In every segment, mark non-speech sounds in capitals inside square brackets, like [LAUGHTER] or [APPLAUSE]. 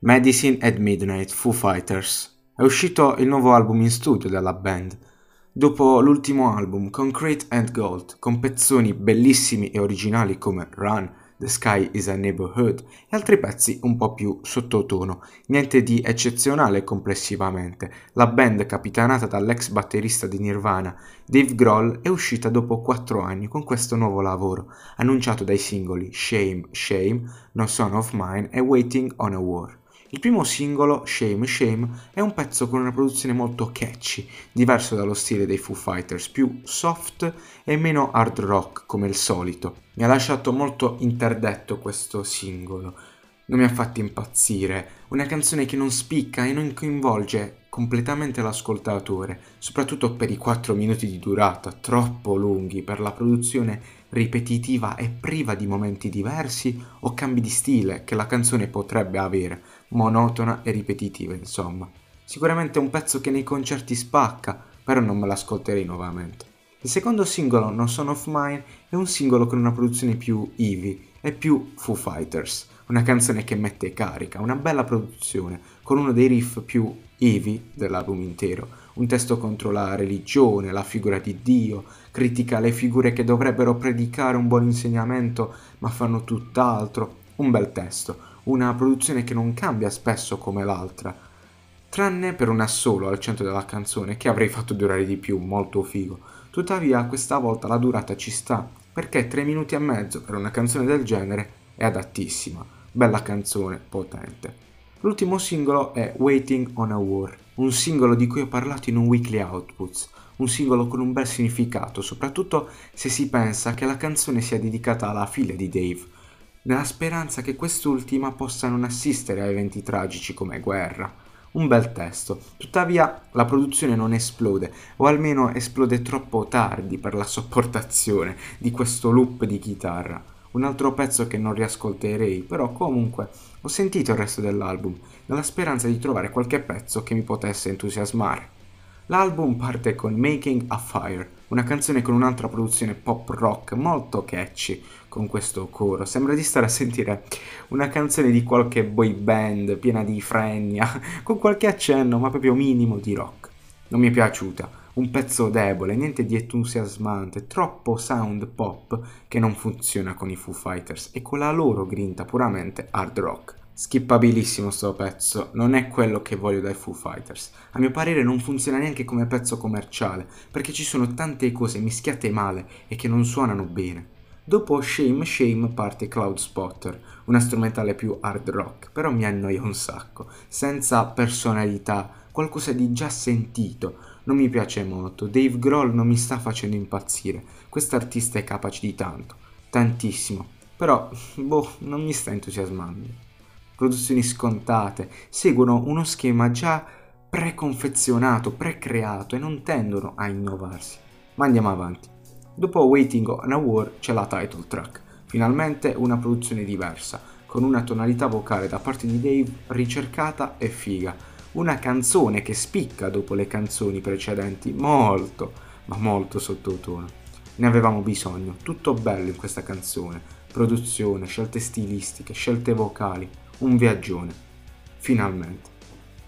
Medicine at Midnight Foo Fighters. È uscito il nuovo album in studio della band. Dopo l'ultimo album, Concrete and Gold, con pezzoni bellissimi e originali come Run, The Sky is a Neighborhood e altri pezzi un po' più sottotono, niente di eccezionale complessivamente. La band, capitanata dall'ex batterista di Nirvana, Dave Grohl, è uscita dopo 4 anni con questo nuovo lavoro, annunciato dai singoli Shame, Shame, No Son of Mine e Waiting on a War. Il primo singolo, Shame Shame, è un pezzo con una produzione molto catchy, diverso dallo stile dei Foo Fighters, più soft e meno hard rock come il solito. Mi ha lasciato molto interdetto questo singolo, non mi ha fatto impazzire, una canzone che non spicca e non coinvolge completamente l'ascoltatore, soprattutto per i 4 minuti di durata, troppo lunghi per la produzione ripetitiva e priva di momenti diversi o cambi di stile che la canzone potrebbe avere, monotona e ripetitiva, insomma. Sicuramente un pezzo che nei concerti spacca, però non me l'ascolterei nuovamente. Il secondo singolo, No Son of Mine, è un singolo con una produzione più Eevee e più Foo Fighters, una canzone che mette carica, una bella produzione, con uno dei riff più Eevee dell'album intero, un testo contro la religione, la figura di Dio, critica le figure che dovrebbero predicare un buon insegnamento ma fanno tutt'altro, un bel testo, una produzione che non cambia spesso come l'altra, tranne per un assolo al centro della canzone che avrei fatto durare di più, molto figo. Tuttavia questa volta la durata ci sta, perché 3 minuti e mezzo per una canzone del genere è adattissima. Bella canzone, potente. L'ultimo singolo è Waiting on a War, un singolo di cui ho parlato in un weekly outputs, un singolo con un bel significato, soprattutto se si pensa che la canzone sia dedicata alla figlia di Dave, nella speranza che quest'ultima possa non assistere a eventi tragici come guerra. Un bel testo, tuttavia la produzione non esplode, o almeno esplode troppo tardi per la sopportazione di questo loop di chitarra un altro pezzo che non riascolterei, però comunque ho sentito il resto dell'album, nella speranza di trovare qualche pezzo che mi potesse entusiasmare. L'album parte con Making a Fire, una canzone con un'altra produzione pop rock molto catchy, con questo coro. Sembra di stare a sentire una canzone di qualche boy band piena di fregna, [LAUGHS] con qualche accenno, ma proprio minimo di rock. Non mi è piaciuta, un pezzo debole, niente di entusiasmante, troppo sound pop che non funziona con i Foo Fighters e con la loro grinta puramente hard rock. Skippabilissimo sto pezzo, non è quello che voglio dai Foo Fighters. A mio parere non funziona neanche come pezzo commerciale, perché ci sono tante cose mischiate male e che non suonano bene. Dopo Shame Shame parte Cloud Spotter, una strumentale più hard rock, però mi annoia un sacco, senza personalità, qualcosa di già sentito, non mi piace molto. Dave Grohl non mi sta facendo impazzire. Quest'artista è capace di tanto, tantissimo. Però, boh, non mi sta entusiasmando. Produzioni scontate, seguono uno schema già preconfezionato, precreato e non tendono a innovarsi. Ma andiamo avanti. Dopo Waiting on a War c'è la title track, finalmente una produzione diversa, con una tonalità vocale da parte di Dave ricercata e figa, una canzone che spicca dopo le canzoni precedenti molto, ma molto sottotono. Ne avevamo bisogno, tutto bello in questa canzone, produzione, scelte stilistiche, scelte vocali, un viaggione. Finalmente.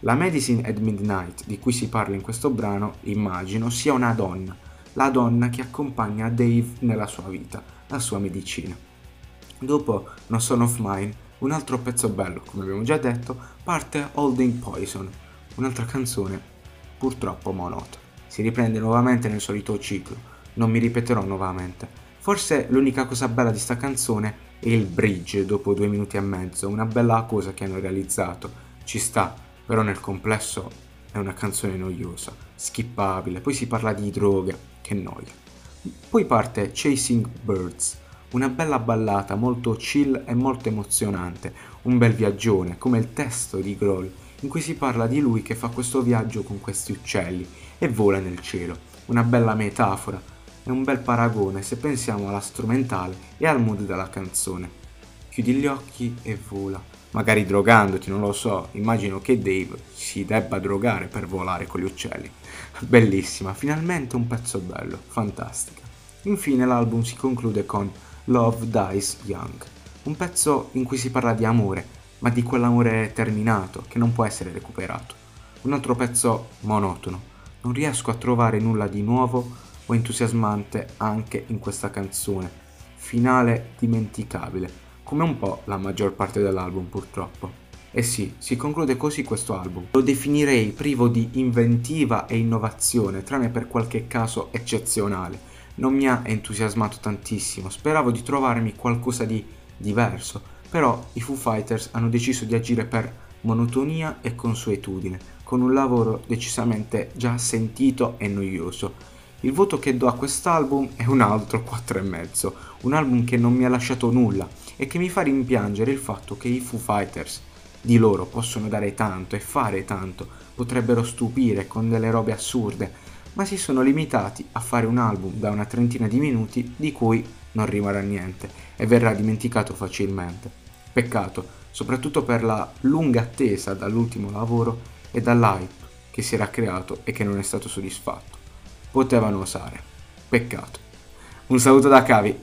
La Medicine at Midnight di cui si parla in questo brano, immagino, sia una donna, la donna che accompagna Dave nella sua vita, la sua medicina. Dopo No Son of Mine un altro pezzo bello, come abbiamo già detto, parte Holding Poison, un'altra canzone purtroppo monotona. Si riprende nuovamente nel solito ciclo, non mi ripeterò nuovamente. Forse l'unica cosa bella di sta canzone è il bridge dopo due minuti e mezzo, una bella cosa che hanno realizzato. Ci sta, però nel complesso è una canzone noiosa, skippabile, poi si parla di droga, che noia. Poi parte Chasing Birds, una bella ballata molto chill e molto emozionante, un bel viaggione, come il testo di Grohl, in cui si parla di lui che fa questo viaggio con questi uccelli e vola nel cielo. Una bella metafora e un bel paragone se pensiamo alla strumentale e al mood della canzone. Chiudi gli occhi e vola. Magari drogandoti, non lo so, immagino che Dave si debba drogare per volare con gli uccelli. Bellissima, finalmente un pezzo bello, fantastica. Infine l'album si conclude con Love Dies Young, un pezzo in cui si parla di amore, ma di quell'amore terminato che non può essere recuperato. Un altro pezzo monotono. Non riesco a trovare nulla di nuovo o entusiasmante anche in questa canzone. Finale dimenticabile, come un po' la maggior parte dell'album purtroppo. E sì, si conclude così questo album. Lo definirei privo di inventiva e innovazione, tranne per qualche caso eccezionale. Non mi ha entusiasmato tantissimo, speravo di trovarmi qualcosa di diverso, però i Foo Fighters hanno deciso di agire per monotonia e consuetudine, con un lavoro decisamente già sentito e noioso. Il voto che do a quest'album è un altro 4,5, un album che non mi ha lasciato nulla e che mi fa rimpiangere il fatto che i Foo Fighters di loro possono dare tanto e fare tanto, potrebbero stupire con delle robe assurde, ma si sono limitati a fare un album da una trentina di minuti di cui non rimarrà niente e verrà dimenticato facilmente. Peccato, soprattutto per la lunga attesa dall'ultimo lavoro e dall'hype che si era creato e che non è stato soddisfatto. Potevano osare. Peccato. Un saluto da Cavi.